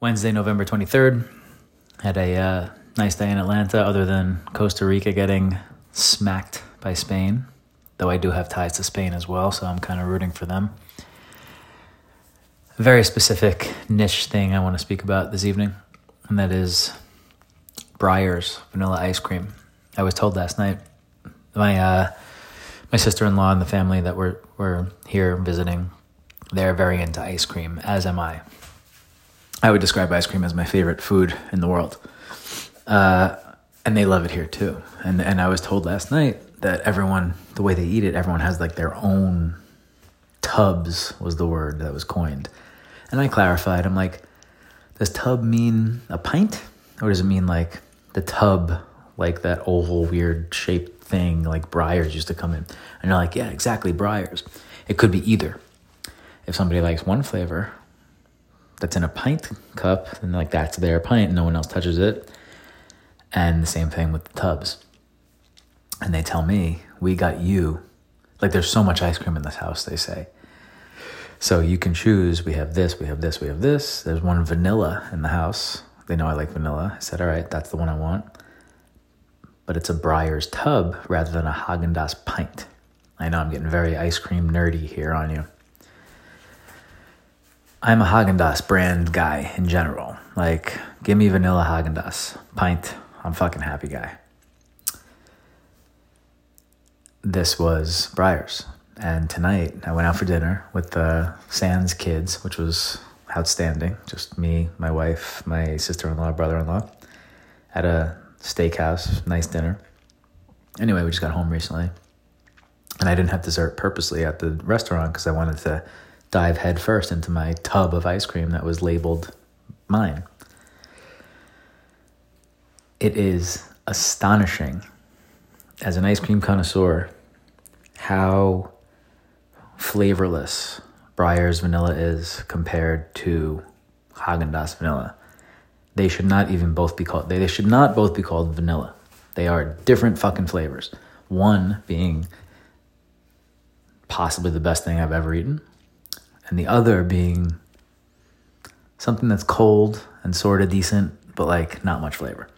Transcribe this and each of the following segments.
Wednesday, November 23rd. Had a uh, nice day in Atlanta, other than Costa Rica getting smacked by Spain. Though I do have ties to Spain as well, so I'm kind of rooting for them. A very specific niche thing I want to speak about this evening, and that is Breyers vanilla ice cream. I was told last night my uh, my sister in law and the family that were were here visiting, they're very into ice cream, as am I. I would describe ice cream as my favorite food in the world, uh, and they love it here too. And and I was told last night that everyone, the way they eat it, everyone has like their own tubs was the word that was coined, and I clarified. I'm like, does tub mean a pint, or does it mean like the tub, like that oval weird shaped thing, like Breyers used to come in. And you're like, yeah, exactly, Breyers. It could be either. If somebody likes one flavor that's in a pint cup, and like that's their pint, no one else touches it. And the same thing with the tubs. And they tell me, we got you. Like there's so much ice cream in this house, they say. So you can choose. We have this, we have this, we have this. There's one vanilla in the house. They know I like vanilla. I said, all right, that's the one I want. But it's a Breyers tub rather than a Haagen Dazs pint. I know I'm getting very ice cream nerdy here on you. I'm a Haagen brand guy in general. Like, give me vanilla Haagen pint. I'm fucking happy guy. This was Breyers. And tonight I went out for dinner with the Sands kids, which was outstanding. Just me, my wife, my sister in law, brother in law, at a steakhouse, nice dinner. Anyway, we just got home recently. And I didn't have dessert purposely at the restaurant because I wanted to dive headfirst into my tub of ice cream that was labeled mine. It is astonishing as an ice cream connoisseur how flavorless Breyers vanilla is compared to Haagen Dazs vanilla. They should not even both be called. They, they should not both be called vanilla. They are different fucking flavors. One being possibly the best thing I've ever eaten, and the other being something that's cold and sort of decent, but like not much flavor.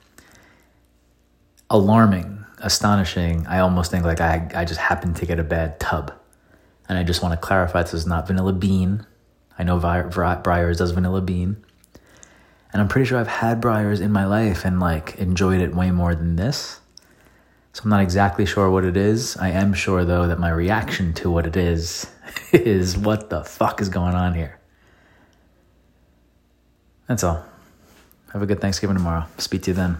Alarming, astonishing. I almost think like I, I just happened to get a bad tub. And I just want to clarify this is not vanilla bean. I know Breyers does vanilla bean. And I'm pretty sure I've had Breyers in my life and like enjoyed it way more than this. So I'm not exactly sure what it is. I am sure though that my reaction to what it is is what the fuck is going on here. That's all. Have a good Thanksgiving tomorrow. Speak to you then.